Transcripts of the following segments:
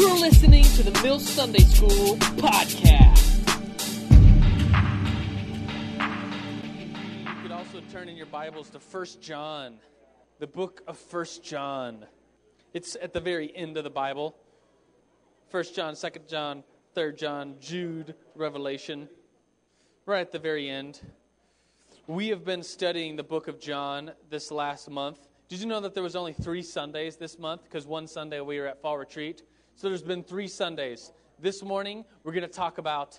You're listening to the Mill Sunday School podcast. You could also turn in your Bibles to 1 John, the book of 1 John. It's at the very end of the Bible. 1 John, 2 John, 3 John, Jude, Revelation. Right at the very end. We have been studying the book of John this last month. Did you know that there was only three Sundays this month? Because one Sunday we were at fall retreat. So there's been three Sundays. This morning we're going to talk about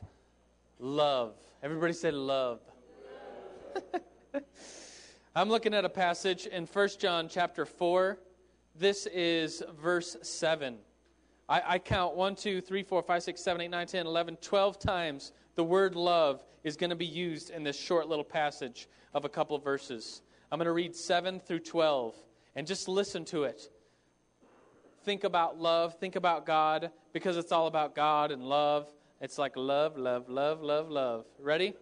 love. Everybody say love. I'm looking at a passage in 1 John chapter 4. This is verse 7. I, I count 1, 2, 3, 4, 5, 6, 7, 8, 9, 10, 11, 12 times the word love is going to be used in this short little passage of a couple of verses. I'm going to read 7 through 12 and just listen to it. Think about love, think about God, because it's all about God and love. It's like love, love, love, love, love. Ready?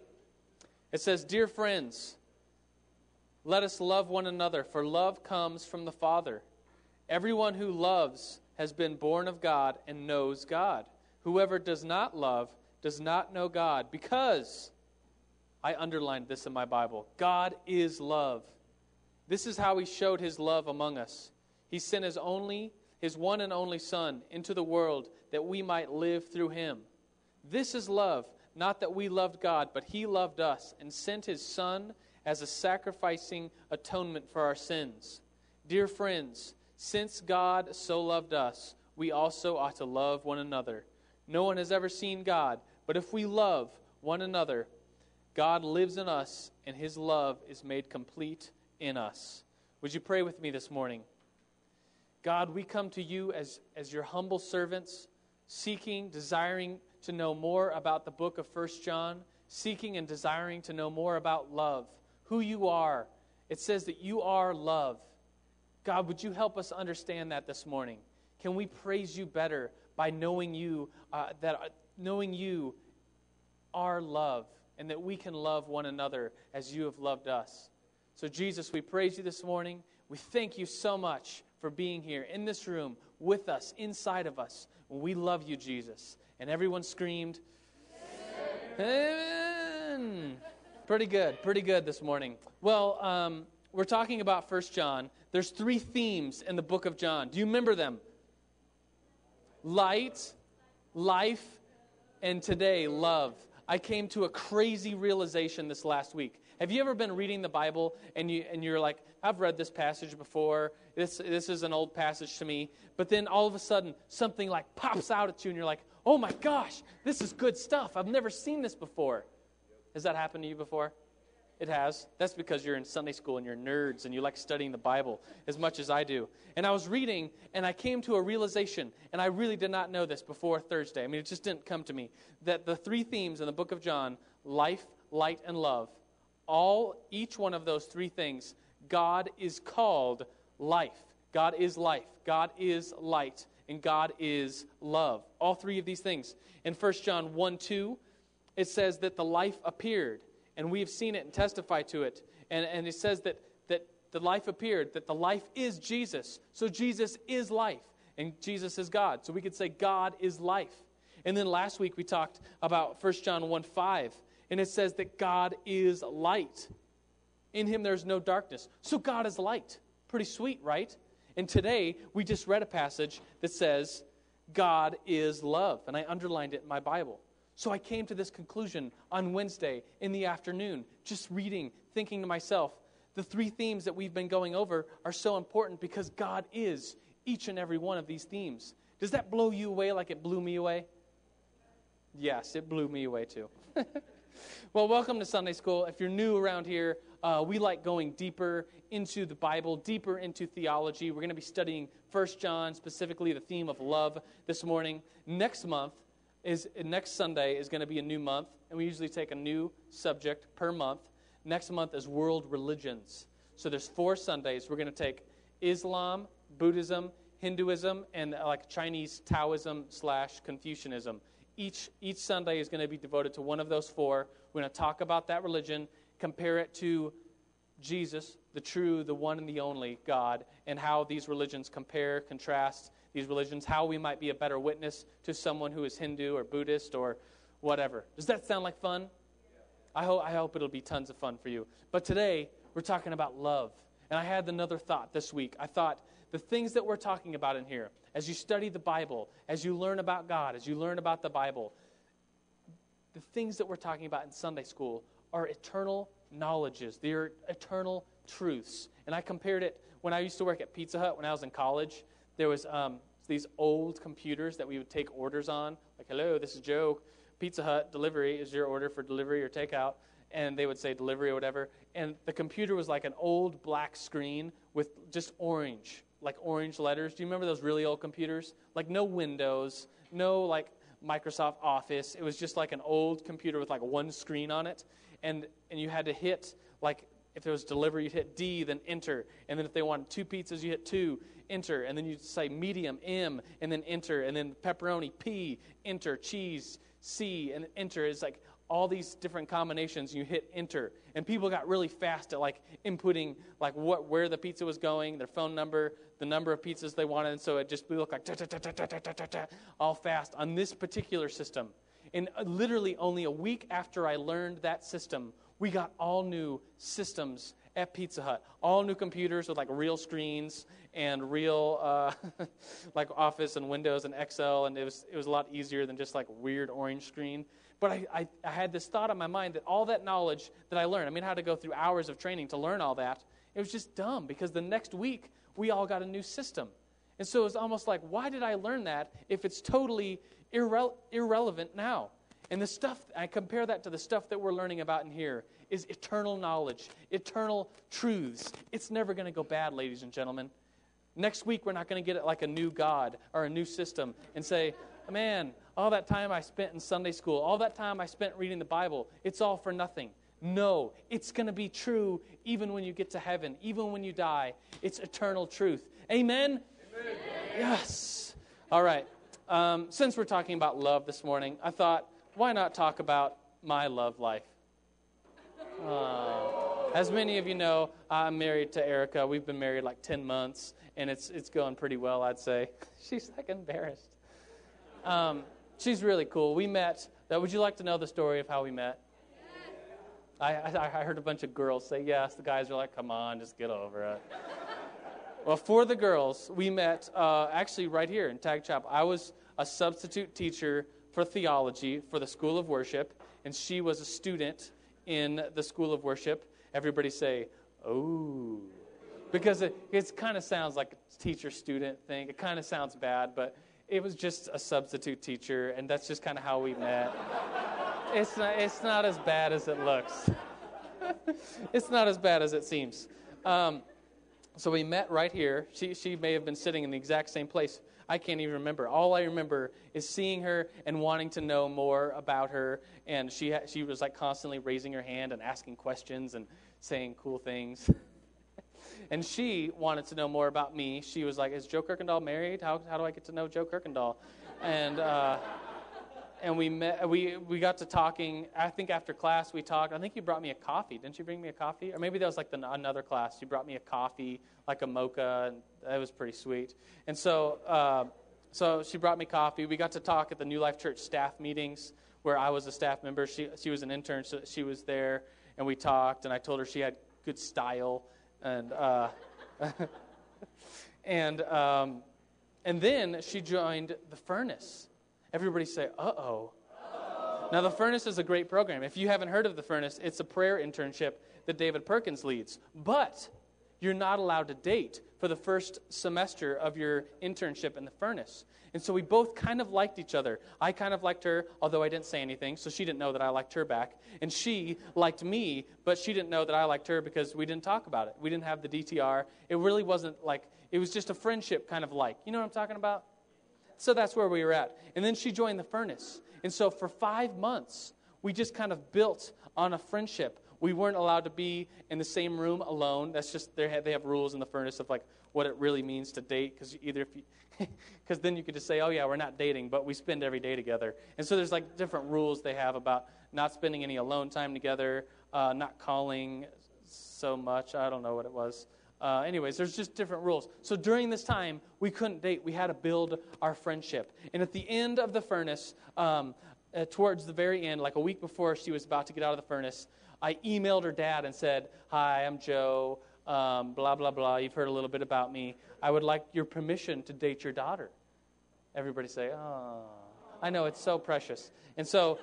It says, Dear friends, let us love one another, for love comes from the Father. Everyone who loves has been born of God and knows God. Whoever does not love does not know God, because I underlined this in my Bible God is love. This is how he showed his love among us. He sent his only, his one and only Son into the world that we might live through him. This is love, not that we loved God, but he loved us and sent his Son as a sacrificing atonement for our sins. Dear friends, since God so loved us, we also ought to love one another. No one has ever seen God, but if we love one another, God lives in us, and his love is made complete in us. Would you pray with me this morning? God, we come to you as, as your humble servants, seeking, desiring to know more about the book of First John, seeking and desiring to know more about love, who you are. It says that you are love. God, would you help us understand that this morning? Can we praise you better by knowing you, uh, that uh, knowing you are love, and that we can love one another as you have loved us? So, Jesus, we praise you this morning. We thank you so much for being here in this room with us, inside of us. We love you, Jesus. And everyone screamed, Amen. Pretty good, pretty good this morning. Well, um, we're talking about First John. There's three themes in the book of John. Do you remember them? Light, life, and today, love. I came to a crazy realization this last week. Have you ever been reading the Bible and, you, and you're like, I've read this passage before. This, this is an old passage to me. But then all of a sudden, something like pops out at you and you're like, oh my gosh, this is good stuff. I've never seen this before. Has that happened to you before? It has. That's because you're in Sunday school and you're nerds and you like studying the Bible as much as I do. And I was reading and I came to a realization, and I really did not know this before Thursday. I mean, it just didn't come to me. That the three themes in the book of John life, light, and love all each one of those three things god is called life. God is life. God is light. And god is love. All three of these things. In 1 john 1 2 it says that the life appeared. And we have seen it and testified to it. And, and it says that, that the life appeared that the life is jesus. So jesus is life. And jesus is god. So we could say god is life. And then last week we talked about 1 john 1 5 and it says that God is light. In him there's no darkness. So God is light. Pretty sweet, right? And today we just read a passage that says God is love. And I underlined it in my Bible. So I came to this conclusion on Wednesday in the afternoon, just reading, thinking to myself, the three themes that we've been going over are so important because God is each and every one of these themes. Does that blow you away like it blew me away? Yes, it blew me away too. Well, welcome to Sunday School. If you're new around here, uh, we like going deeper into the Bible, deeper into theology. We're going to be studying First John, specifically the theme of love this morning. Next month is next Sunday is going to be a new month, and we usually take a new subject per month. Next month is world religions. So there's four Sundays. We're going to take Islam, Buddhism, Hinduism, and like Chinese Taoism slash Confucianism each, each Sunday is going to be devoted to one of those four. We're going to talk about that religion, compare it to Jesus, the true, the one and the only God, and how these religions compare, contrast, these religions, how we might be a better witness to someone who is Hindu or Buddhist or whatever. Does that sound like fun? I hope, I hope it'll be tons of fun for you. But today, we're talking about love. And I had another thought this week. I thought the things that we're talking about in here, as you study the Bible, as you learn about God, as you learn about the Bible, the things that we're talking about in Sunday school are eternal knowledges. They're eternal truths. And I compared it when I used to work at Pizza Hut when I was in college. There was um, these old computers that we would take orders on. Like, hello, this is Joe. Pizza Hut delivery is your order for delivery or takeout. And they would say delivery or whatever. And the computer was like an old black screen with just orange, like orange letters. Do you remember those really old computers? Like no windows, no like Microsoft Office. It was just like an old computer with like one screen on it. And, and you had to hit like if there was delivery, you'd hit D, then enter. And then if they wanted two pizzas, you hit two, enter. And then you'd say medium, M, and then enter. And then pepperoni, P, enter. Cheese, C, and enter. It's like all these different combinations. You hit enter. And people got really fast at like inputting like what, where the pizza was going, their phone number, the number of pizzas they wanted. And so it just looked like all fast on this particular system. And literally only a week after I learned that system we got all new systems at Pizza Hut, all new computers with like real screens and real uh, like Office and Windows and Excel, and it was it was a lot easier than just like weird orange screen. But I, I, I had this thought in my mind that all that knowledge that I learned, I mean, had to go through hours of training to learn all that. It was just dumb because the next week we all got a new system. And so it was almost like, why did I learn that if it's totally irre- irrelevant now? And the stuff, I compare that to the stuff that we're learning about in here, is eternal knowledge, eternal truths. It's never going to go bad, ladies and gentlemen. Next week, we're not going to get it like a new God or a new system and say, man, all that time I spent in Sunday school, all that time I spent reading the Bible, it's all for nothing. No, it's going to be true even when you get to heaven, even when you die. It's eternal truth. Amen? Amen. Yes. All right. Um, since we're talking about love this morning, I thought why not talk about my love life? Uh, as many of you know, I'm married to Erica. We've been married like 10 months, and it's, it's going pretty well, I'd say. she's like embarrassed. Um, she's really cool. We met. Uh, would you like to know the story of how we met? I, I, I heard a bunch of girls say yes. The guys are like, come on, just get over it. well, for the girls, we met uh, actually right here in Tag Chapel. I was a substitute teacher for theology for the School of Worship, and she was a student in the School of Worship. Everybody say, oh. Because it, it kind of sounds like a teacher student thing. It kind of sounds bad, but it was just a substitute teacher, and that's just kind of how we met. it's, not, it's not as bad as it looks, it's not as bad as it seems. Um, so we met right here. She, she may have been sitting in the exact same place. I can't even remember. All I remember is seeing her and wanting to know more about her. And she, she was like constantly raising her hand and asking questions and saying cool things. and she wanted to know more about me. She was like, Is Joe Kirkendall married? How, how do I get to know Joe Kirkendall? And. Uh, and we met we we got to talking i think after class we talked i think you brought me a coffee didn't you bring me a coffee or maybe that was like the, another class you brought me a coffee like a mocha and that was pretty sweet and so uh, so she brought me coffee we got to talk at the new life church staff meetings where i was a staff member she she was an intern so she was there and we talked and i told her she had good style and uh, and um, and then she joined the furnace Everybody say, uh oh. Now, the Furnace is a great program. If you haven't heard of the Furnace, it's a prayer internship that David Perkins leads. But you're not allowed to date for the first semester of your internship in the Furnace. And so we both kind of liked each other. I kind of liked her, although I didn't say anything, so she didn't know that I liked her back. And she liked me, but she didn't know that I liked her because we didn't talk about it. We didn't have the DTR. It really wasn't like, it was just a friendship kind of like. You know what I'm talking about? So that's where we were at. And then she joined the furnace. And so for five months, we just kind of built on a friendship. We weren't allowed to be in the same room alone. That's just they have, they have rules in the furnace of like what it really means to date. Because either if you, because then you could just say, oh yeah, we're not dating, but we spend every day together. And so there's like different rules they have about not spending any alone time together, uh, not calling so much. I don't know what it was. Uh, anyways, there's just different rules. So during this time, we couldn't date. We had to build our friendship. And at the end of the furnace, um, uh, towards the very end, like a week before she was about to get out of the furnace, I emailed her dad and said, Hi, I'm Joe, um, blah, blah, blah. You've heard a little bit about me. I would like your permission to date your daughter. Everybody say, Oh, I know, it's so precious. And so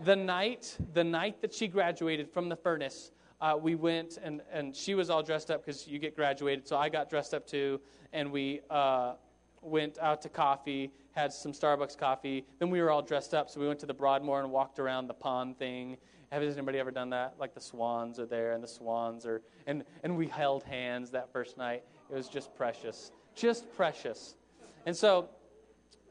the night, the night that she graduated from the furnace, uh, we went and, and she was all dressed up because you get graduated. So I got dressed up too, and we uh, went out to coffee, had some Starbucks coffee. Then we were all dressed up, so we went to the Broadmoor and walked around the pond thing. Has anybody ever done that? Like the swans are there, and the swans are, and and we held hands that first night. It was just precious, just precious. And so,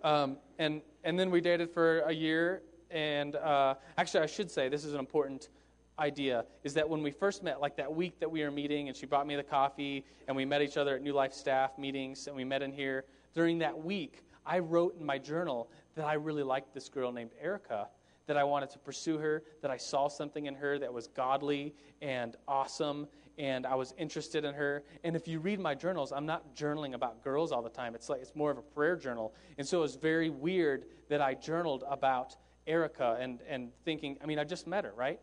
um, and and then we dated for a year. And uh, actually, I should say this is an important idea is that when we first met, like that week that we were meeting, and she brought me the coffee, and we met each other at New Life staff meetings, and we met in here. During that week, I wrote in my journal that I really liked this girl named Erica, that I wanted to pursue her, that I saw something in her that was godly and awesome, and I was interested in her. And if you read my journals, I'm not journaling about girls all the time. It's like it's more of a prayer journal. And so it was very weird that I journaled about Erica and, and thinking, I mean, I just met her, right?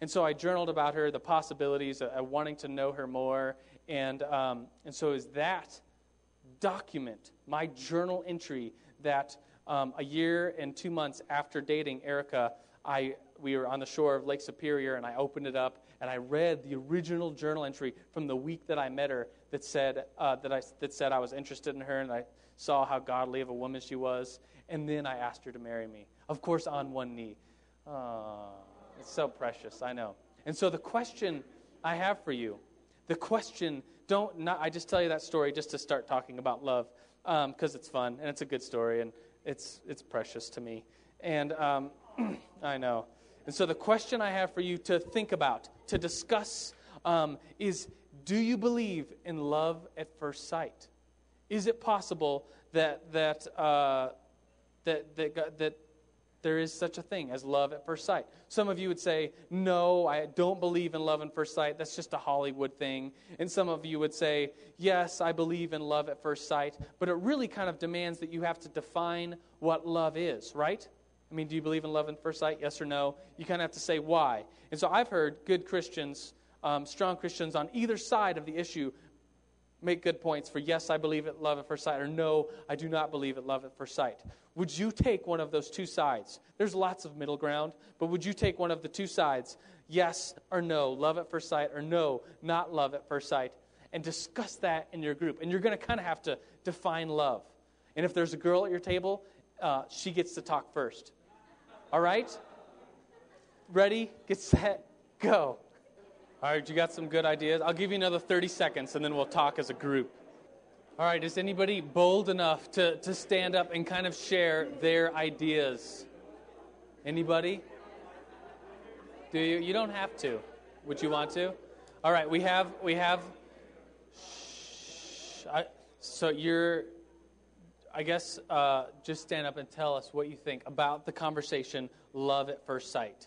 And so I journaled about her, the possibilities, uh, wanting to know her more. And, um, and so is that document, my journal entry, that um, a year and two months after dating Erica, I, we were on the shore of Lake Superior, and I opened it up and I read the original journal entry from the week that I met her that said, uh, that, I, that said I was interested in her and I saw how godly of a woman she was. And then I asked her to marry me, of course, on one knee. Uh, it's so precious, I know. And so the question I have for you, the question, don't, not, I just tell you that story just to start talking about love because um, it's fun and it's a good story and it's, it's precious to me. And um, I know. And so the question I have for you to think about, to discuss, um, is do you believe in love at first sight? Is it possible that, that, uh, that, that, that there is such a thing as love at first sight. Some of you would say, No, I don't believe in love at first sight. That's just a Hollywood thing. And some of you would say, Yes, I believe in love at first sight. But it really kind of demands that you have to define what love is, right? I mean, do you believe in love at first sight? Yes or no? You kind of have to say why. And so I've heard good Christians, um, strong Christians on either side of the issue make good points for yes, I believe it, love at first sight, or no, I do not believe it, love at first sight. Would you take one of those two sides? There's lots of middle ground, but would you take one of the two sides, yes or no, love at first sight, or no, not love at first sight, and discuss that in your group? And you're going to kind of have to define love. And if there's a girl at your table, uh, she gets to talk first. All right? Ready, get set, go. All right, you got some good ideas? I'll give you another 30 seconds and then we'll talk as a group. All right, is anybody bold enough to, to stand up and kind of share their ideas? Anybody? Do you? You don't have to. Would you want to? All right, we have we have. Shh, I, so you're, I guess, uh, just stand up and tell us what you think about the conversation, love at first sight.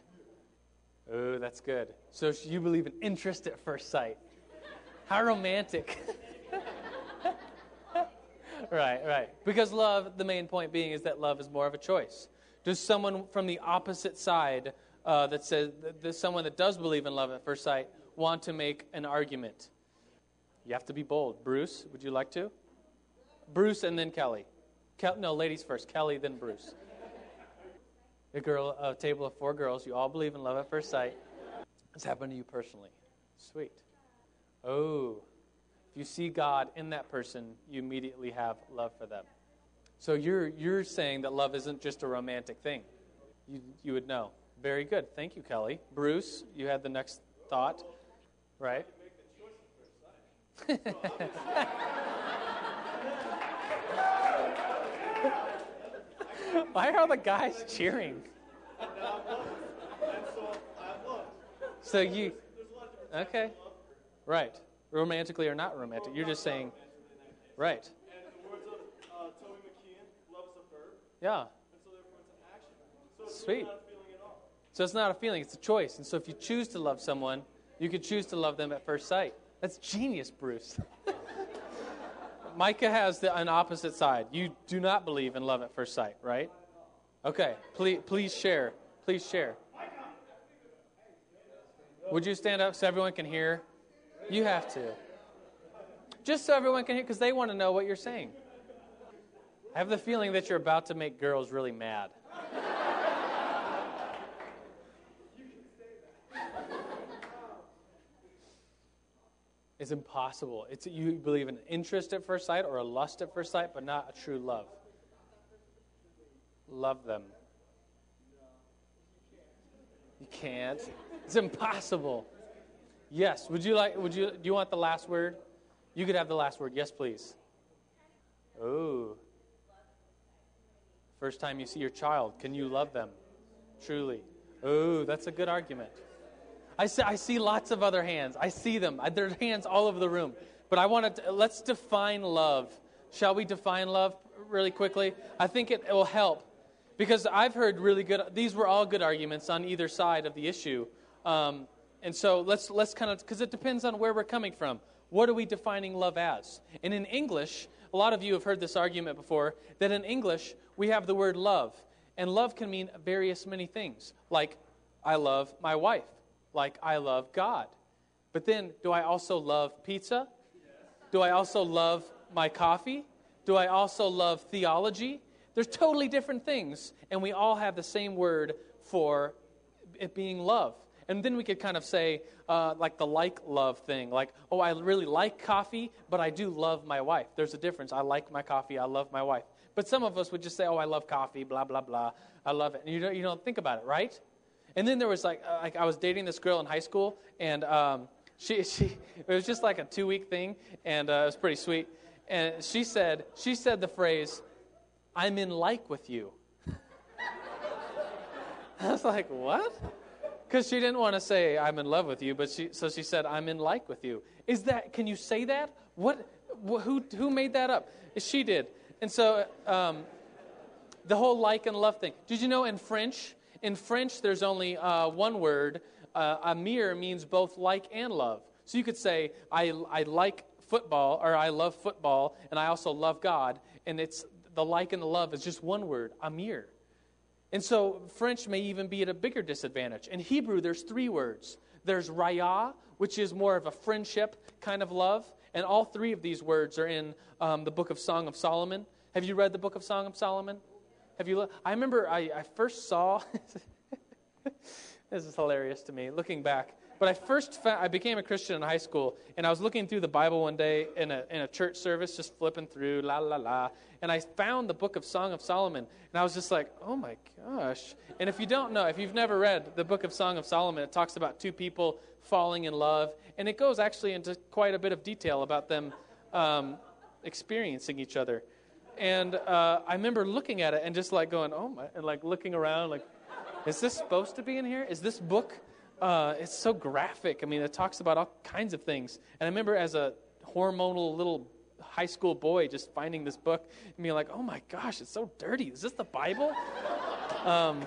Oh, that's good. So you believe in interest at first sight. How romantic. right, right. Because love, the main point being is that love is more of a choice. Does someone from the opposite side uh, that says, that someone that does believe in love at first sight, want to make an argument? You have to be bold. Bruce, would you like to? Bruce and then Kelly. Kel- no, ladies first. Kelly, then Bruce. A girl, a table of four girls. You all believe in love at first sight. It's happened to you personally. Sweet. Oh, if you see God in that person, you immediately have love for them. So you're you're saying that love isn't just a romantic thing. You you would know. Very good. Thank you, Kelly. Bruce, you had the next thought, right? Why are all the guys cheering? So you, okay, right? Romantically or not romantic? You're just saying, right? Yeah. Sweet. So it's not a feeling; it's a choice. And so if you choose to love someone, you could choose to love them at first sight. That's genius, Bruce. Micah has the, an opposite side. You do not believe in love at first sight, right? Okay, please, please share. Please share. Would you stand up so everyone can hear? You have to. Just so everyone can hear, because they want to know what you're saying. I have the feeling that you're about to make girls really mad. It's impossible. It's you believe in interest at first sight or a lust at first sight, but not a true love. Love them. You can't. It's impossible. Yes. Would you like? Would you? Do you want the last word? You could have the last word. Yes, please. Oh. First time you see your child, can you love them truly? Oh, that's a good argument. I see, I see lots of other hands. I see them. I, there are hands all over the room. But I want to, let's define love. Shall we define love really quickly? I think it, it will help because I've heard really good, these were all good arguments on either side of the issue. Um, and so let's, let's kind of, because it depends on where we're coming from. What are we defining love as? And in English, a lot of you have heard this argument before that in English, we have the word love. And love can mean various many things, like I love my wife like I love God. But then, do I also love pizza? Do I also love my coffee? Do I also love theology? There's totally different things, and we all have the same word for it being love. And then we could kind of say, uh, like the like love thing, like, oh, I really like coffee, but I do love my wife. There's a difference. I like my coffee, I love my wife. But some of us would just say, oh, I love coffee, blah, blah, blah. I love it. And you don't, you don't think about it, right? And then there was like, uh, like I was dating this girl in high school, and um, she, she, it was just like a two week thing, and uh, it was pretty sweet. And she said, she said the phrase, "I'm in like with you." I was like, what? Because she didn't want to say I'm in love with you, but she, so she said I'm in like with you. Is that? Can you say that? What? wh- who who made that up? She did. And so um, the whole like and love thing. Did you know in French? In French, there's only uh, one word. Uh, amir means both like and love. So you could say, I, I like football, or I love football, and I also love God. And it's the like and the love is just one word, amir. And so French may even be at a bigger disadvantage. In Hebrew, there's three words. There's raya, which is more of a friendship kind of love. And all three of these words are in um, the book of Song of Solomon. Have you read the book of Song of Solomon? Have you? I remember I, I first saw. this is hilarious to me, looking back. But I first found, I became a Christian in high school, and I was looking through the Bible one day in a, in a church service, just flipping through, la la la, and I found the book of Song of Solomon, and I was just like, oh my gosh. And if you don't know, if you've never read the book of Song of Solomon, it talks about two people falling in love, and it goes actually into quite a bit of detail about them um, experiencing each other. And uh, I remember looking at it and just like going, oh my, and like looking around, like, is this supposed to be in here? Is this book? Uh, it's so graphic. I mean, it talks about all kinds of things. And I remember as a hormonal little high school boy just finding this book and being like, oh my gosh, it's so dirty. Is this the Bible? um,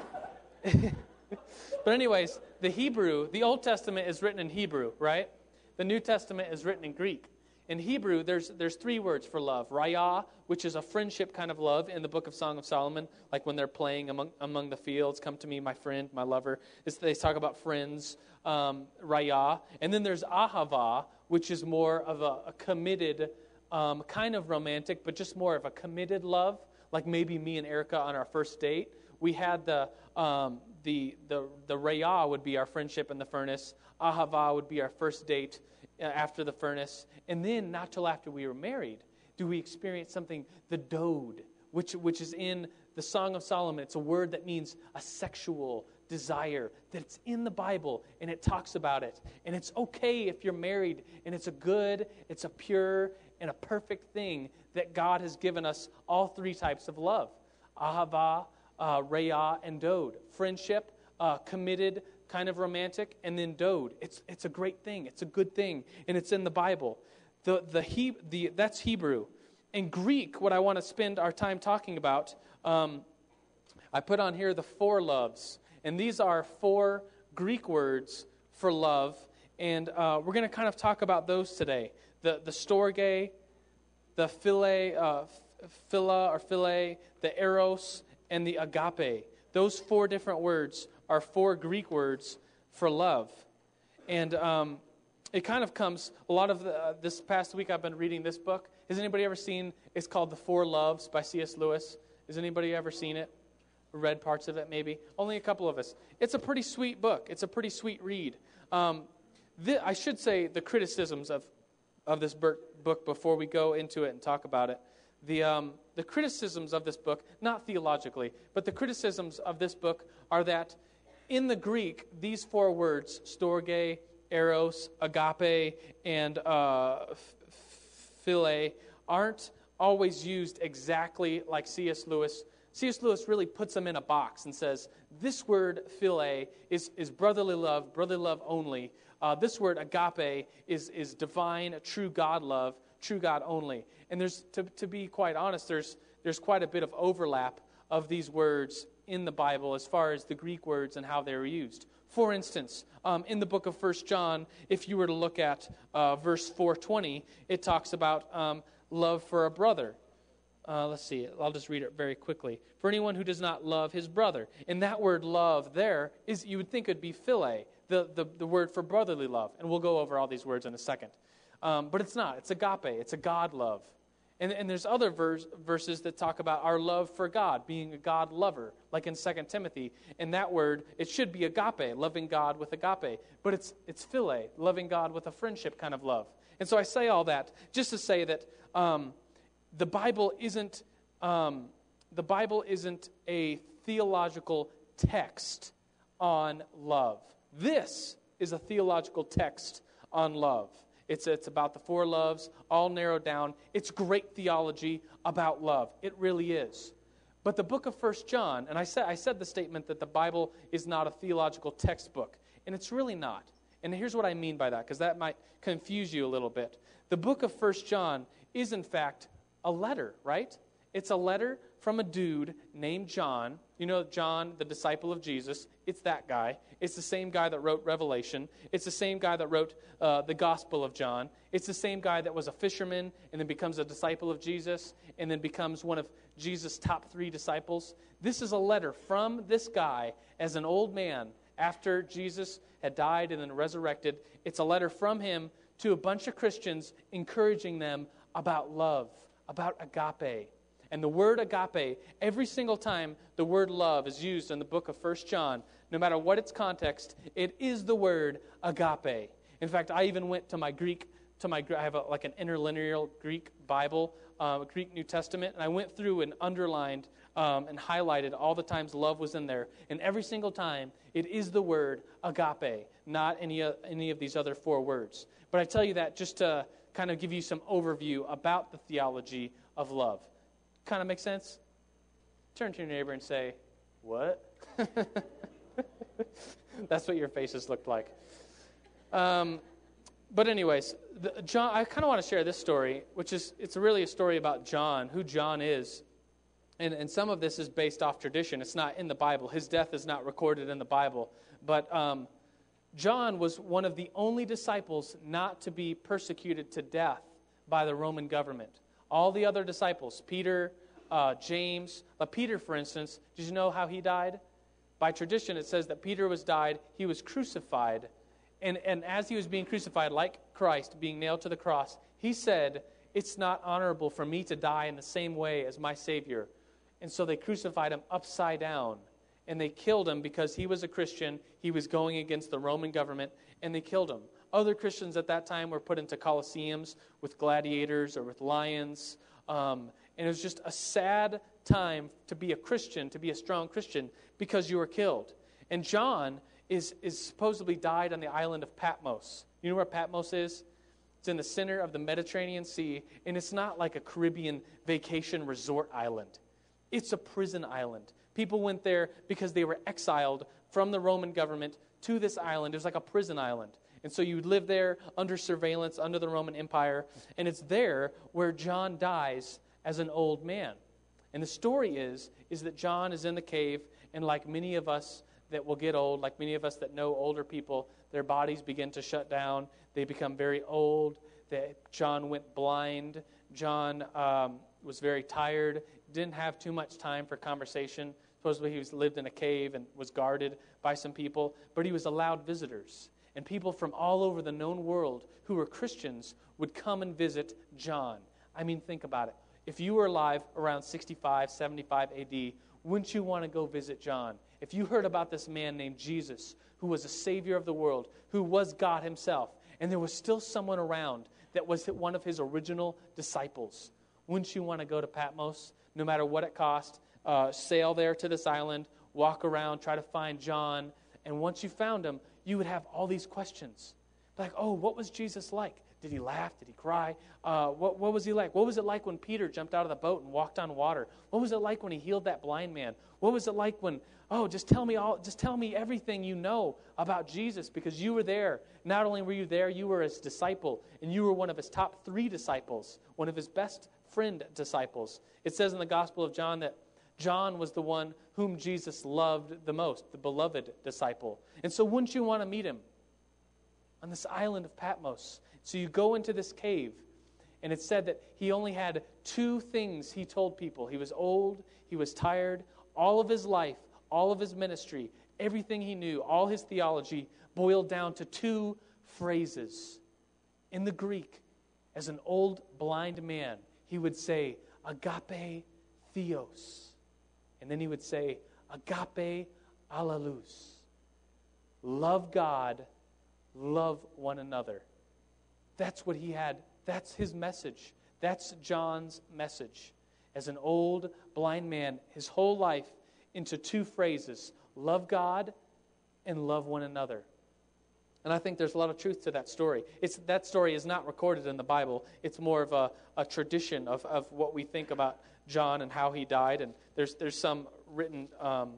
but, anyways, the Hebrew, the Old Testament is written in Hebrew, right? The New Testament is written in Greek. In Hebrew, there's, there's three words for love. Raya, which is a friendship kind of love in the book of Song of Solomon, like when they're playing among, among the fields, come to me, my friend, my lover. It's, they talk about friends, um, Raya. And then there's Ahava, which is more of a, a committed, um, kind of romantic, but just more of a committed love, like maybe me and Erica on our first date. We had the, um, the, the, the Raya would be our friendship in the furnace, Ahava would be our first date after the furnace. And then, not till after we were married, do we experience something, the dode, which, which is in the Song of Solomon. It's a word that means a sexual desire, that's in the Bible, and it talks about it. And it's okay if you're married, and it's a good, it's a pure, and a perfect thing that God has given us all three types of love ahava, uh, raya, and dode. Friendship, uh, committed, kind of romantic, and then dode. It's, it's a great thing. It's a good thing, and it's in the Bible. The, the, he, the, that's Hebrew. In Greek, what I want to spend our time talking about, um, I put on here the four loves. And these are four Greek words for love. And uh, we're going to kind of talk about those today the, the storge, the philia, uh, phila or philae, the eros, and the agape. Those four different words are four Greek words for love. And um, it kind of comes, a lot of the, uh, this past week I've been reading this book. Has anybody ever seen, it's called The Four Loves by C.S. Lewis. Has anybody ever seen it? Read parts of it, maybe? Only a couple of us. It's a pretty sweet book. It's a pretty sweet read. Um, I should say the criticisms of, of this book before we go into it and talk about it. The, um, the criticisms of this book, not theologically, but the criticisms of this book are that in the Greek, these four words, storge, eros, agape, and uh, philia, aren't always used exactly like C.S. Lewis. C.S. Lewis really puts them in a box and says, this word philia is, is brotherly love, brotherly love only. Uh, this word agape is, is divine, true God love, true God only. And there's, to, to be quite honest, there's, there's quite a bit of overlap of these words in the Bible as far as the Greek words and how they're used. For instance, um, in the book of First John, if you were to look at uh, verse 420, it talks about um, love for a brother. Uh, let's see, I'll just read it very quickly. For anyone who does not love his brother. And that word love there is, you would think it would be philia, the, the, the word for brotherly love. And we'll go over all these words in a second. Um, but it's not. It's agape. It's a God love. And, and there's other verse, verses that talk about our love for God, being a God lover, like in 2 Timothy. And that word, it should be agape, loving God with agape. But it's, it's philia, loving God with a friendship kind of love. And so I say all that just to say that um, the Bible isn't um, the Bible isn't a theological text on love. This is a theological text on love. It's, it's about the four loves, all narrowed down. It's great theology about love. It really is. But the book of First John, and I said, I said the statement that the Bible is not a theological textbook, and it's really not. And here's what I mean by that, because that might confuse you a little bit. The book of First John is, in fact, a letter, right? It's a letter from a dude named John. You know, John, the disciple of Jesus. It's that guy. It's the same guy that wrote Revelation. It's the same guy that wrote uh, the Gospel of John. It's the same guy that was a fisherman and then becomes a disciple of Jesus and then becomes one of Jesus' top three disciples. This is a letter from this guy as an old man after Jesus had died and then resurrected. It's a letter from him to a bunch of Christians encouraging them about love, about agape. And the word agape, every single time the word love is used in the book of First John, no matter what its context, it is the word agape. In fact, I even went to my Greek, to my I have a, like an interlinear Greek Bible, uh, Greek New Testament, and I went through and underlined um, and highlighted all the times love was in there. And every single time, it is the word agape, not any, uh, any of these other four words. But I tell you that just to kind of give you some overview about the theology of love. Kind of makes sense? Turn to your neighbor and say, What? That's what your faces looked like. Um, but anyways, the, John, I kind of want to share this story, which is it's really a story about John, who John is, and, and some of this is based off tradition. It's not in the Bible. His death is not recorded in the Bible, but um, John was one of the only disciples not to be persecuted to death by the Roman government. All the other disciples, Peter, uh, James, uh, Peter, for instance, did you know how he died? By tradition, it says that Peter was died, he was crucified. And, and as he was being crucified, like Christ, being nailed to the cross, he said, It's not honorable for me to die in the same way as my Savior. And so they crucified him upside down and they killed him because he was a Christian. He was going against the Roman government, and they killed him. Other Christians at that time were put into coliseums with gladiators or with lions. Um, and it was just a sad time to be a Christian, to be a strong Christian, because you were killed. And John is, is supposedly died on the island of Patmos. You know where Patmos is? It's in the center of the Mediterranean Sea, and it's not like a Caribbean vacation resort island. It's a prison island. People went there because they were exiled from the Roman government to this island. It was like a prison island. And so you would live there under surveillance, under the Roman Empire. And it's there where John dies as an old man. And the story is, is that John is in the cave, and like many of us that will get old, like many of us that know older people, their bodies begin to shut down. They become very old. That John went blind. John um, was very tired, didn't have too much time for conversation. Supposedly, he was, lived in a cave and was guarded by some people, but he was allowed visitors. And people from all over the known world who were Christians would come and visit John. I mean, think about it. If you were alive around 65, 75 AD, wouldn't you want to go visit John? If you heard about this man named Jesus, who was a savior of the world, who was God himself, and there was still someone around that was one of his original disciples, wouldn't you want to go to Patmos, no matter what it cost, uh, sail there to this island, walk around, try to find John, and once you found him, you would have all these questions. Like, oh, what was Jesus like? Did he laugh? Did he cry? Uh, what, what was he like? What was it like when Peter jumped out of the boat and walked on water? What was it like when he healed that blind man? What was it like when, oh, just tell me all, just tell me everything you know about Jesus because you were there. Not only were you there, you were his disciple, and you were one of his top three disciples, one of his best friend disciples. It says in the Gospel of John that John was the one whom Jesus loved the most, the beloved disciple. And so, wouldn't you want to meet him on this island of Patmos? So, you go into this cave, and it said that he only had two things he told people. He was old, he was tired. All of his life, all of his ministry, everything he knew, all his theology boiled down to two phrases. In the Greek, as an old blind man, he would say, agape theos. And then he would say, agape allelous. Love God, love one another. That's what he had. That's his message. That's John's message. As an old blind man, his whole life into two phrases love God and love one another. And I think there's a lot of truth to that story. It's, that story is not recorded in the Bible. It's more of a, a tradition of, of what we think about John and how he died. And there's, there's some written um,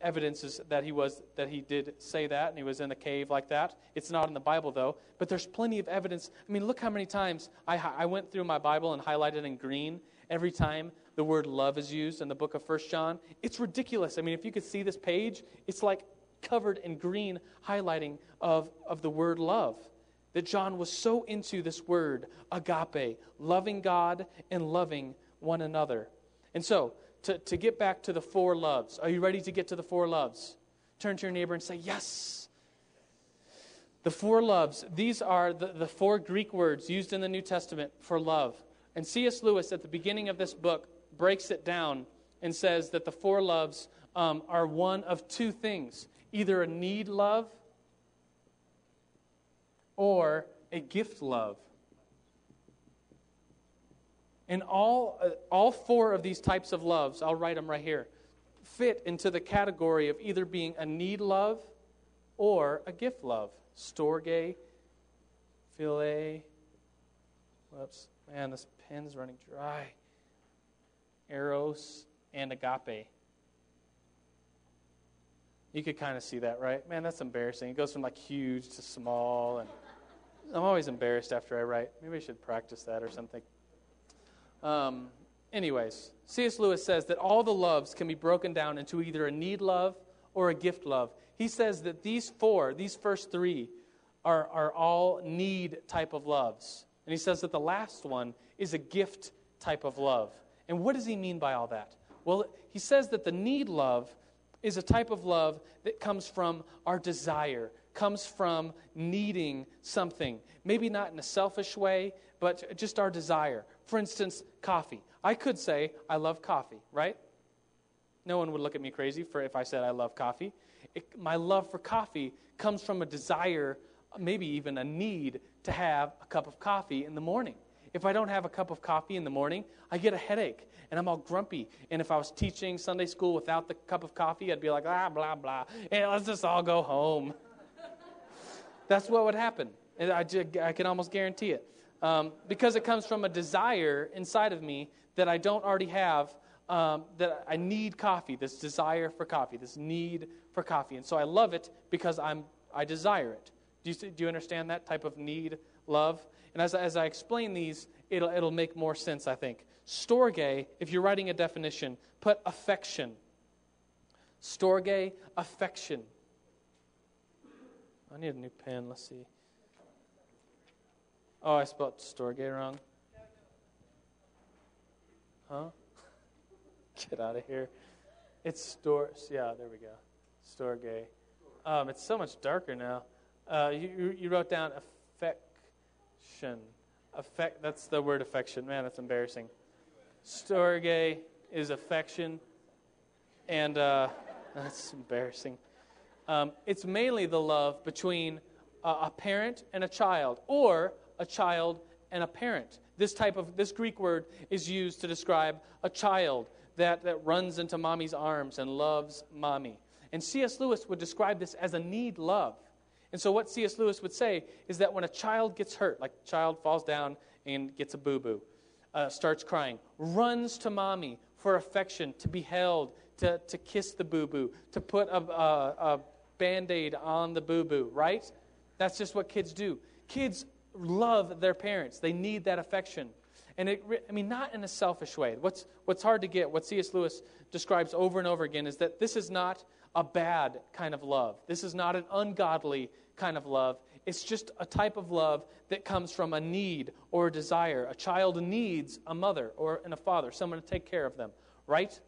evidences that he was that he did say that and he was in a cave like that. It's not in the bible though but there's plenty of evidence. I mean look how many times i, I went through my bible and highlighted in green every time the word love is used in the book of first john. It's ridiculous. I mean if you could see this page it's like covered in green highlighting of, of the word love that john was so into this word agape loving god and loving one another and so to, to get back to the four loves. Are you ready to get to the four loves? Turn to your neighbor and say, Yes. The four loves, these are the, the four Greek words used in the New Testament for love. And C.S. Lewis, at the beginning of this book, breaks it down and says that the four loves um, are one of two things either a need love or a gift love. And all, uh, all four of these types of loves, I'll write them right here, fit into the category of either being a need love or a gift love. Storge, philia, whoops, man, this pen's running dry. Eros and agape. You could kind of see that, right? Man, that's embarrassing. It goes from like huge to small, and I'm always embarrassed after I write. Maybe I should practice that or something. Um, anyways, C.S. Lewis says that all the loves can be broken down into either a need love or a gift love. He says that these four, these first three, are, are all need type of loves. And he says that the last one is a gift type of love. And what does he mean by all that? Well, he says that the need love is a type of love that comes from our desire, comes from needing something. Maybe not in a selfish way, but just our desire. For instance, coffee. I could say, I love coffee, right? No one would look at me crazy for if I said I love coffee. It, my love for coffee comes from a desire, maybe even a need, to have a cup of coffee in the morning. If I don't have a cup of coffee in the morning, I get a headache and I'm all grumpy. And if I was teaching Sunday school without the cup of coffee, I'd be like, ah, blah, blah. And let's just all go home. That's what would happen. And I, I can almost guarantee it um, because it comes from a desire inside of me that I don't already have. Um, that I need coffee, this desire for coffee, this need for coffee. And so I love it because I'm, I desire it. Do you, do you understand that type of need, love? And as, as I explain these, it'll, it'll make more sense, I think. Storge, if you're writing a definition, put affection. Storge, affection. I need a new pen. Let's see. Oh, I spelled Storge wrong. Huh? Get out of here. It's store. Yeah, there we go. Storge. Um, it's so much darker now. Uh, you, you wrote down affection. Affect. That's the word affection. Man, that's embarrassing. Storge is affection, and uh, that's embarrassing. Um, it's mainly the love between a, a parent and a child, or a child and a parent. This type of this Greek word is used to describe a child that, that runs into mommy's arms and loves mommy. And C.S. Lewis would describe this as a need love. And so, what C.S. Lewis would say is that when a child gets hurt, like a child falls down and gets a boo boo, uh, starts crying, runs to mommy for affection, to be held, to, to kiss the boo boo, to put a, a, a band aid on the boo boo, right? That's just what kids do. Kids love their parents, they need that affection. And it, I mean, not in a selfish way. What's, what's hard to get, what C.S. Lewis describes over and over again, is that this is not a bad kind of love. This is not an ungodly kind of love. It's just a type of love that comes from a need or a desire. A child needs a mother or and a father, someone to take care of them, right?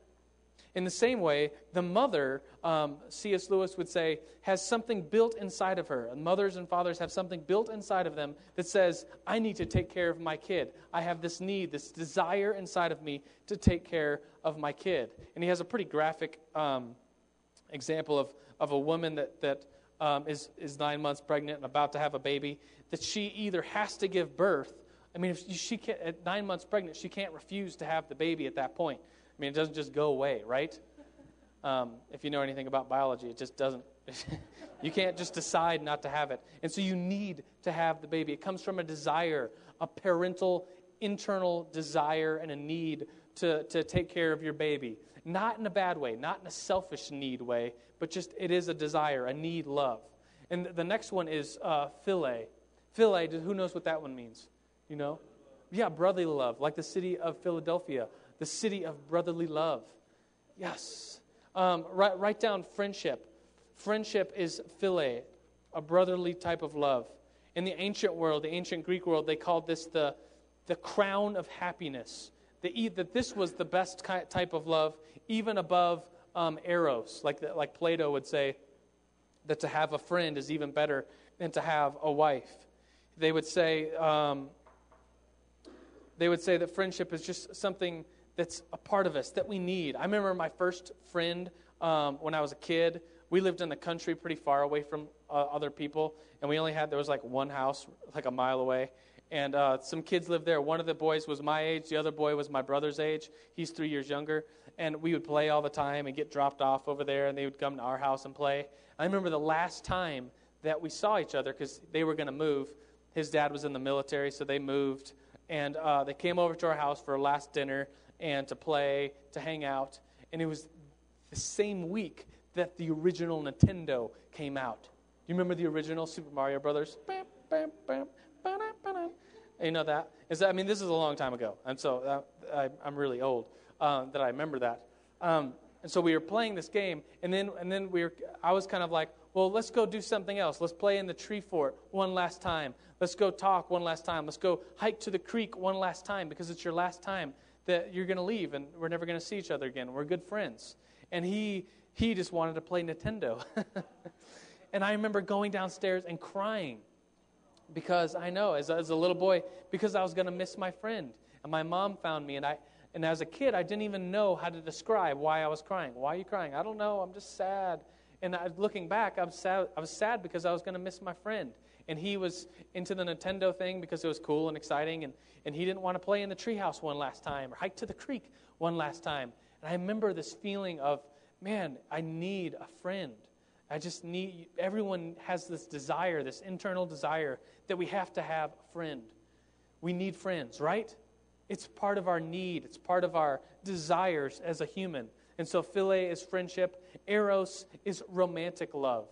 In the same way, the mother, um, C.S. Lewis would say, has something built inside of her. And mothers and fathers have something built inside of them that says, I need to take care of my kid. I have this need, this desire inside of me to take care of my kid. And he has a pretty graphic um, example of, of a woman that, that um, is is, nine months pregnant and about to have a baby, that she either has to give birth. I mean, if she can't, at nine months pregnant, she can't refuse to have the baby at that point. I mean, it doesn't just go away, right? Um, if you know anything about biology, it just doesn't. you can't just decide not to have it. And so you need to have the baby. It comes from a desire, a parental internal desire and a need to, to take care of your baby. Not in a bad way, not in a selfish need way, but just it is a desire, a need, love. And the next one is uh, philia. Philia, who knows what that one means? You know? Yeah, brotherly love, like the city of Philadelphia, the city of brotherly love. Yes. Um, write, write down friendship. Friendship is philia, a brotherly type of love. In the ancient world, the ancient Greek world, they called this the, the crown of happiness. That this was the best type of love, even above um, eros, like, the, like Plato would say, that to have a friend is even better than to have a wife. They would say, um, they would say that friendship is just something that's a part of us that we need. I remember my first friend um, when I was a kid. We lived in the country pretty far away from uh, other people, and we only had, there was like one house like a mile away. And uh, some kids lived there. One of the boys was my age, the other boy was my brother's age. He's three years younger. And we would play all the time and get dropped off over there, and they would come to our house and play. I remember the last time that we saw each other because they were going to move. His dad was in the military, so they moved. And uh, they came over to our house for a last dinner and to play, to hang out. And it was the same week that the original Nintendo came out. Do you remember the original Super Mario Brothers? Bam, bam, bam, you know that? Is that, I mean, this is a long time ago, and so uh, I, am really old uh, that I remember that. Um, and so we were playing this game, and then and then we were. I was kind of like, well, let's go do something else. Let's play in the tree fort one last time. Let's go talk one last time. Let's go hike to the creek one last time because it's your last time that you're going to leave, and we're never going to see each other again. We're good friends. And he he just wanted to play Nintendo, and I remember going downstairs and crying because I know as, as a little boy, because I was going to miss my friend. And my mom found me, and I, and as a kid, I didn't even know how to describe why I was crying. Why are you crying? I don't know. I'm just sad. And I, looking back, I was sad. I was sad because I was going to miss my friend, and he was into the Nintendo thing because it was cool and exciting, and, and he didn't want to play in the treehouse one last time or hike to the creek one last time. And I remember this feeling of, man, I need a friend. I just need, everyone has this desire, this internal desire that we have to have a friend. We need friends, right? It's part of our need, it's part of our desires as a human. And so, philia is friendship, eros is romantic love.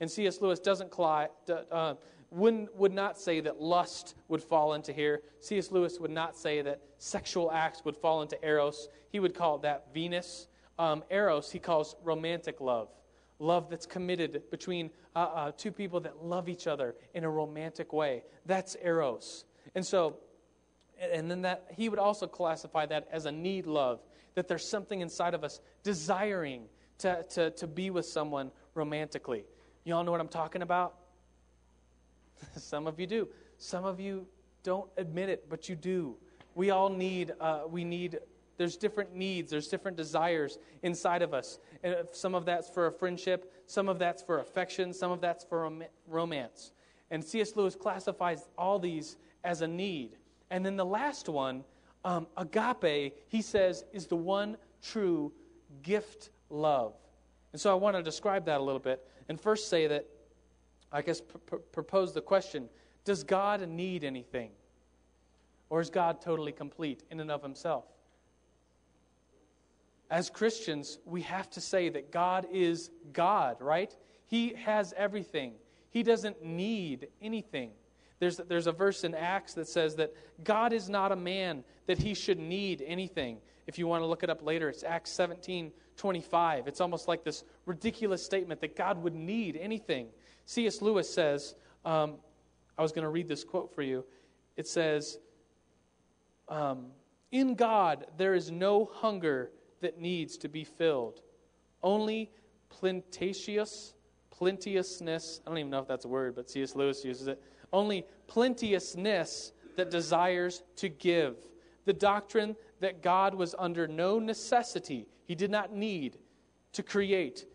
And C.S. Lewis doesn't uh, wouldn't, would not say that lust would fall into here. C.S. Lewis would not say that sexual acts would fall into eros. He would call that Venus Um, eros, he calls romantic love. Love that's committed between uh, uh, two people that love each other in a romantic way. That's eros. And so, and then that he would also classify that as a need love, that there's something inside of us desiring to, to, to be with someone romantically. You all know what I'm talking about? Some of you do. Some of you don't admit it, but you do. We all need, uh, we need, there's different needs, there's different desires inside of us. And some of that's for a friendship, some of that's for affection, some of that's for rom- romance. And C.S. Lewis classifies all these as a need. And then the last one, um, agape, he says, is the one true gift love. And so I want to describe that a little bit and first say that, I guess, pr- propose the question Does God need anything? Or is God totally complete in and of himself? As Christians, we have to say that God is God, right? He has everything, He doesn't need anything. There's, there's a verse in Acts that says that God is not a man that he should need anything. If you want to look it up later, it's Acts 17 25. It's almost like this ridiculous statement that God would need anything. C.S. Lewis says, um, I was going to read this quote for you. It says, um, In God there is no hunger that needs to be filled, only plenteous, plenteousness. I don't even know if that's a word, but C.S. Lewis uses it. Only plenteousness that desires to give. The doctrine that God was under no necessity, he did not need to create,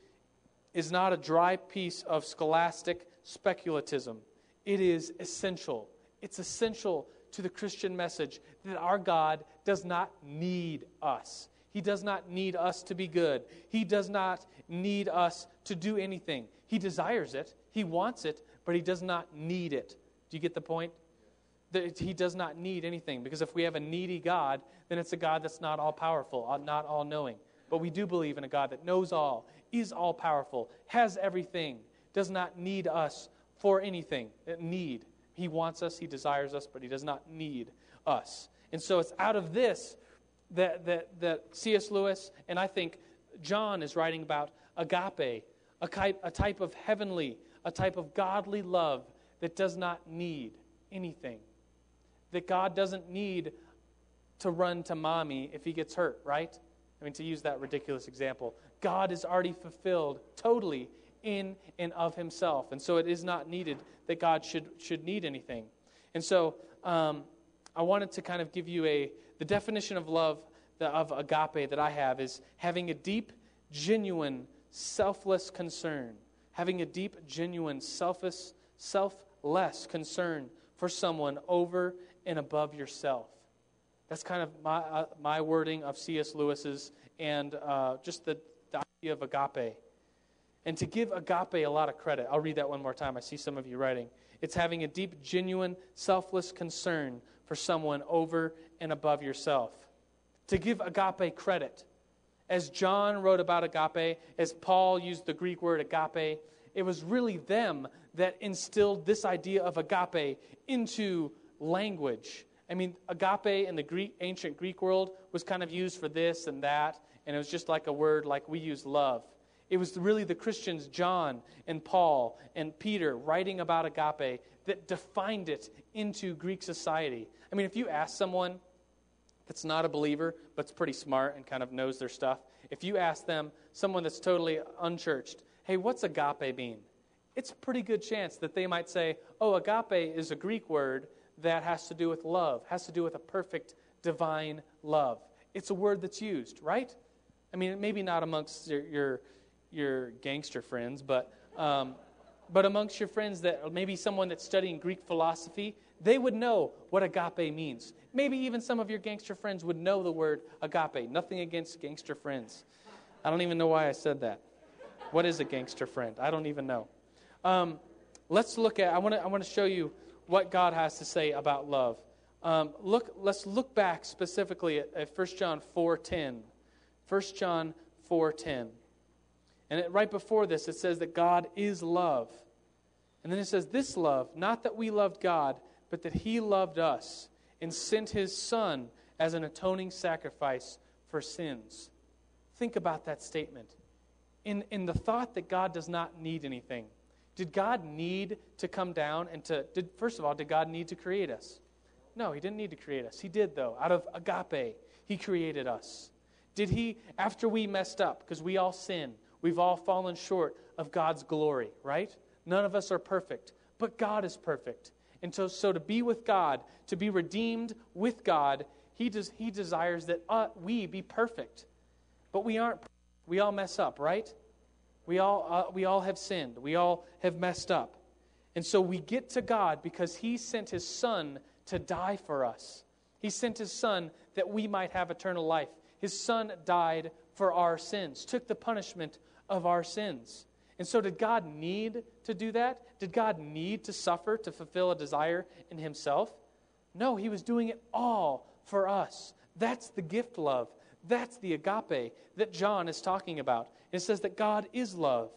is not a dry piece of scholastic speculatism. It is essential. It's essential to the Christian message that our God does not need us. He does not need us to be good. He does not need us to do anything. He desires it, He wants it, but He does not need it. Do you get the point? That he does not need anything. Because if we have a needy God, then it's a God that's not all powerful, uh, not all knowing. But we do believe in a God that knows all, is all powerful, has everything, does not need us for anything. Need. He wants us, he desires us, but he does not need us. And so it's out of this that, that, that C.S. Lewis and I think John is writing about agape, a type, a type of heavenly, a type of godly love that does not need anything that God doesn't need to run to mommy if he gets hurt, right? I mean, to use that ridiculous example, God is already fulfilled totally in and of himself. And so it is not needed that God should, should need anything. And so um, I wanted to kind of give you a, the definition of love, the, of agape that I have is having a deep, genuine, selfless concern. Having a deep, genuine, selfish, selfless concern for someone over and above yourself. That's kind of my, uh, my wording of C.S. Lewis's and uh, just the, the idea of agape. And to give agape a lot of credit, I'll read that one more time. I see some of you writing. It's having a deep, genuine, selfless concern for someone over and above yourself. To give agape credit. As John wrote about agape, as Paul used the Greek word agape, it was really them that instilled this idea of agape into language. I mean, agape in the Greek, ancient Greek world was kind of used for this and that, and it was just like a word like we use love. It was really the Christians, John and Paul and Peter, writing about agape that defined it into Greek society. I mean, if you ask someone that's not a believer, but's pretty smart and kind of knows their stuff, if you ask them, someone that's totally unchurched, hey, what's agape mean? It's a pretty good chance that they might say, oh, agape is a Greek word that has to do with love, has to do with a perfect divine love. It's a word that's used, right? I mean, maybe not amongst your your, your gangster friends, but um, but amongst your friends that maybe someone that's studying Greek philosophy, they would know what agape means. Maybe even some of your gangster friends would know the word agape. Nothing against gangster friends. I don't even know why I said that. What is a gangster friend? I don't even know. Um, let's look at. I want to. I want to show you what God has to say about love. Um, look, let's look back specifically at, at 1 John 4.10. 1 John 4.10. And it, right before this, it says that God is love. And then it says, This love, not that we loved God, but that He loved us and sent His Son as an atoning sacrifice for sins. think about that statement. In, in the thought that God does not need anything, did God need to come down and to, did, first of all, did God need to create us? No, He didn't need to create us. He did, though. Out of agape, He created us. Did He, after we messed up, because we all sin, we've all fallen short of God's glory, right? None of us are perfect, but God is perfect. And so, so to be with God, to be redeemed with God, He, does, he desires that uh, we be perfect. But we aren't. We all mess up, right? We all, uh, we all have sinned. We all have messed up. And so we get to God because He sent His Son to die for us. He sent His Son that we might have eternal life. His Son died for our sins, took the punishment of our sins. And so, did God need to do that? Did God need to suffer to fulfill a desire in Himself? No, He was doing it all for us. That's the gift love. That's the agape that John is talking about. It says that God is love.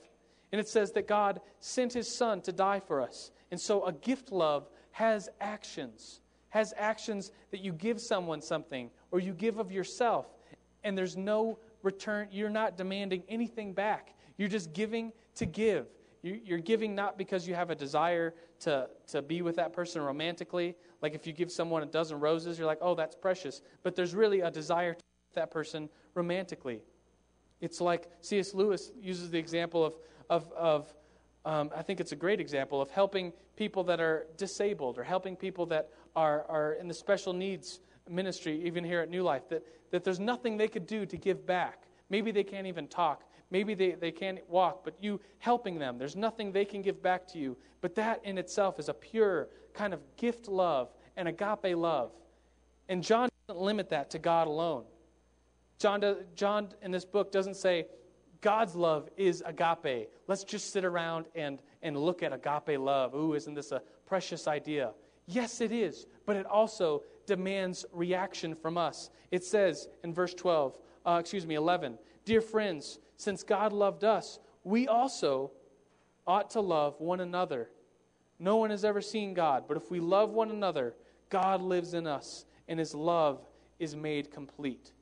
And it says that God sent His Son to die for us. And so, a gift love has actions, has actions that you give someone something or you give of yourself, and there's no return. You're not demanding anything back. You're just giving to give. You're giving not because you have a desire to, to be with that person romantically. Like if you give someone a dozen roses, you're like, oh, that's precious. But there's really a desire to that person romantically. It's like C.S. Lewis uses the example of, of, of um, I think it's a great example of helping people that are disabled or helping people that are, are in the special needs ministry, even here at New Life, that, that there's nothing they could do to give back. Maybe they can't even talk. Maybe they, they can't walk, but you helping them, there's nothing they can give back to you. But that in itself is a pure kind of gift love and agape love. And John doesn't limit that to God alone. John, John in this book doesn't say, God's love is agape. Let's just sit around and, and look at agape love. Ooh, isn't this a precious idea? Yes, it is, but it also demands reaction from us. It says in verse 12, uh, excuse me, 11, Dear friends, since God loved us, we also ought to love one another. No one has ever seen God, but if we love one another, God lives in us, and his love is made complete.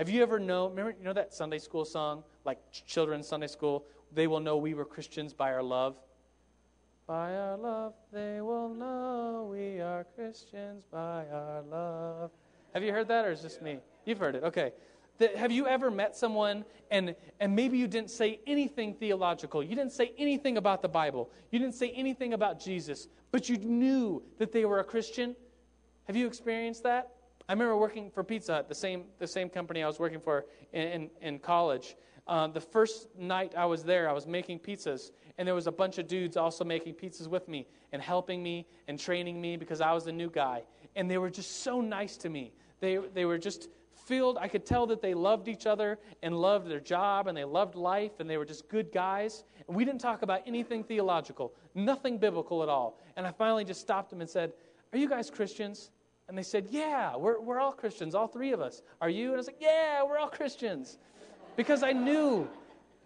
Have you ever known, remember, you know that Sunday school song, like children's Sunday school? They will know we were Christians by our love. By our love, they will know we are Christians by our love. Have you heard that, or is this me? You've heard it. Okay. That, have you ever met someone and, and maybe you didn't say anything theological? You didn't say anything about the Bible. You didn't say anything about Jesus, but you knew that they were a Christian? Have you experienced that? I remember working for Pizza Hut, the same, the same company I was working for in, in, in college. Uh, the first night I was there, I was making pizzas, and there was a bunch of dudes also making pizzas with me and helping me and training me because I was the new guy. And they were just so nice to me. They, they were just filled. I could tell that they loved each other and loved their job and they loved life and they were just good guys. And we didn't talk about anything theological, nothing biblical at all. And I finally just stopped them and said, Are you guys Christians? And they said, Yeah, we're, we're all Christians, all three of us. Are you? And I was like, Yeah, we're all Christians. Because I knew,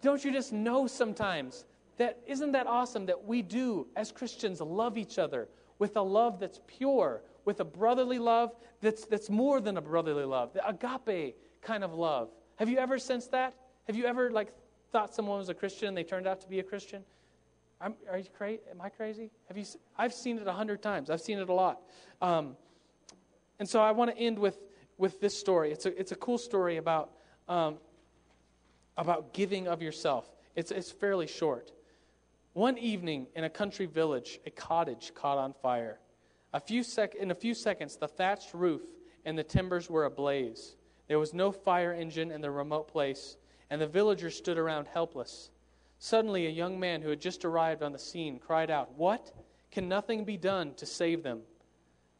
don't you just know sometimes that isn't that awesome that we do, as Christians, love each other with a love that's pure, with a brotherly love that's, that's more than a brotherly love, the agape kind of love. Have you ever sensed that? Have you ever like thought someone was a Christian and they turned out to be a Christian? I'm, are you crazy? Am I crazy? Have you? I've seen it a hundred times. I've seen it a lot. Um, and so I want to end with with this story. It's a it's a cool story about um, about giving of yourself. It's it's fairly short. One evening in a country village, a cottage caught on fire. A few sec- in a few seconds, the thatched roof and the timbers were ablaze. There was no fire engine in the remote place, and the villagers stood around helpless. Suddenly, a young man who had just arrived on the scene cried out, What? Can nothing be done to save them?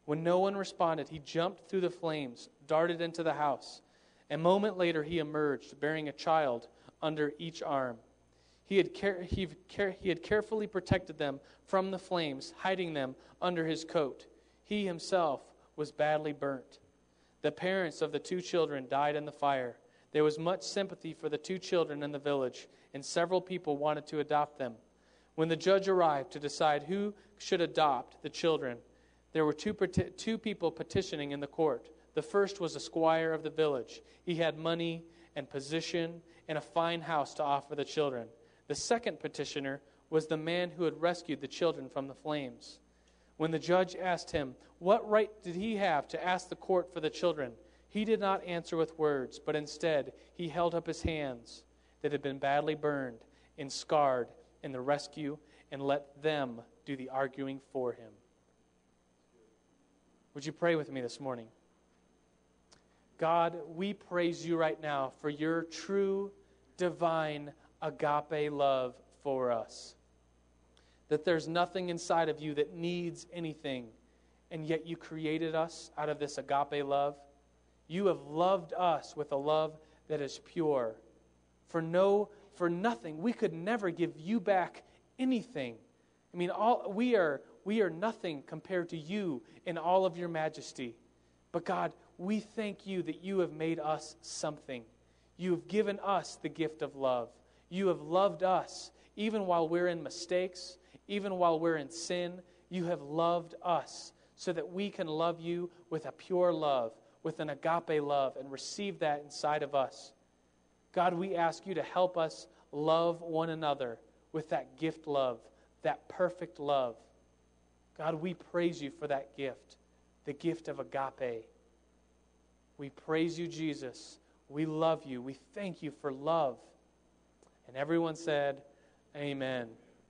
When no one responded, he jumped through the flames, darted into the house. A moment later, he emerged, bearing a child under each arm. He had, care- he, care- he had carefully protected them from the flames, hiding them under his coat. He himself was badly burnt. The parents of the two children died in the fire. There was much sympathy for the two children in the village, and several people wanted to adopt them. When the judge arrived to decide who should adopt the children, there were two, two people petitioning in the court. The first was a squire of the village. He had money and position and a fine house to offer the children. The second petitioner was the man who had rescued the children from the flames. When the judge asked him, What right did he have to ask the court for the children? He did not answer with words, but instead he held up his hands that had been badly burned and scarred in the rescue and let them do the arguing for him. Would you pray with me this morning? God, we praise you right now for your true, divine, agape love for us. That there's nothing inside of you that needs anything, and yet you created us out of this agape love. You have loved us with a love that is pure. For no for nothing. We could never give you back anything. I mean, all, we, are, we are nothing compared to you in all of your majesty. But God, we thank you that you have made us something. You have given us the gift of love. You have loved us even while we're in mistakes, even while we're in sin. You have loved us so that we can love you with a pure love, with an agape love, and receive that inside of us. God, we ask you to help us love one another with that gift love, that perfect love. God, we praise you for that gift, the gift of agape. We praise you, Jesus. We love you. We thank you for love. And everyone said, Amen.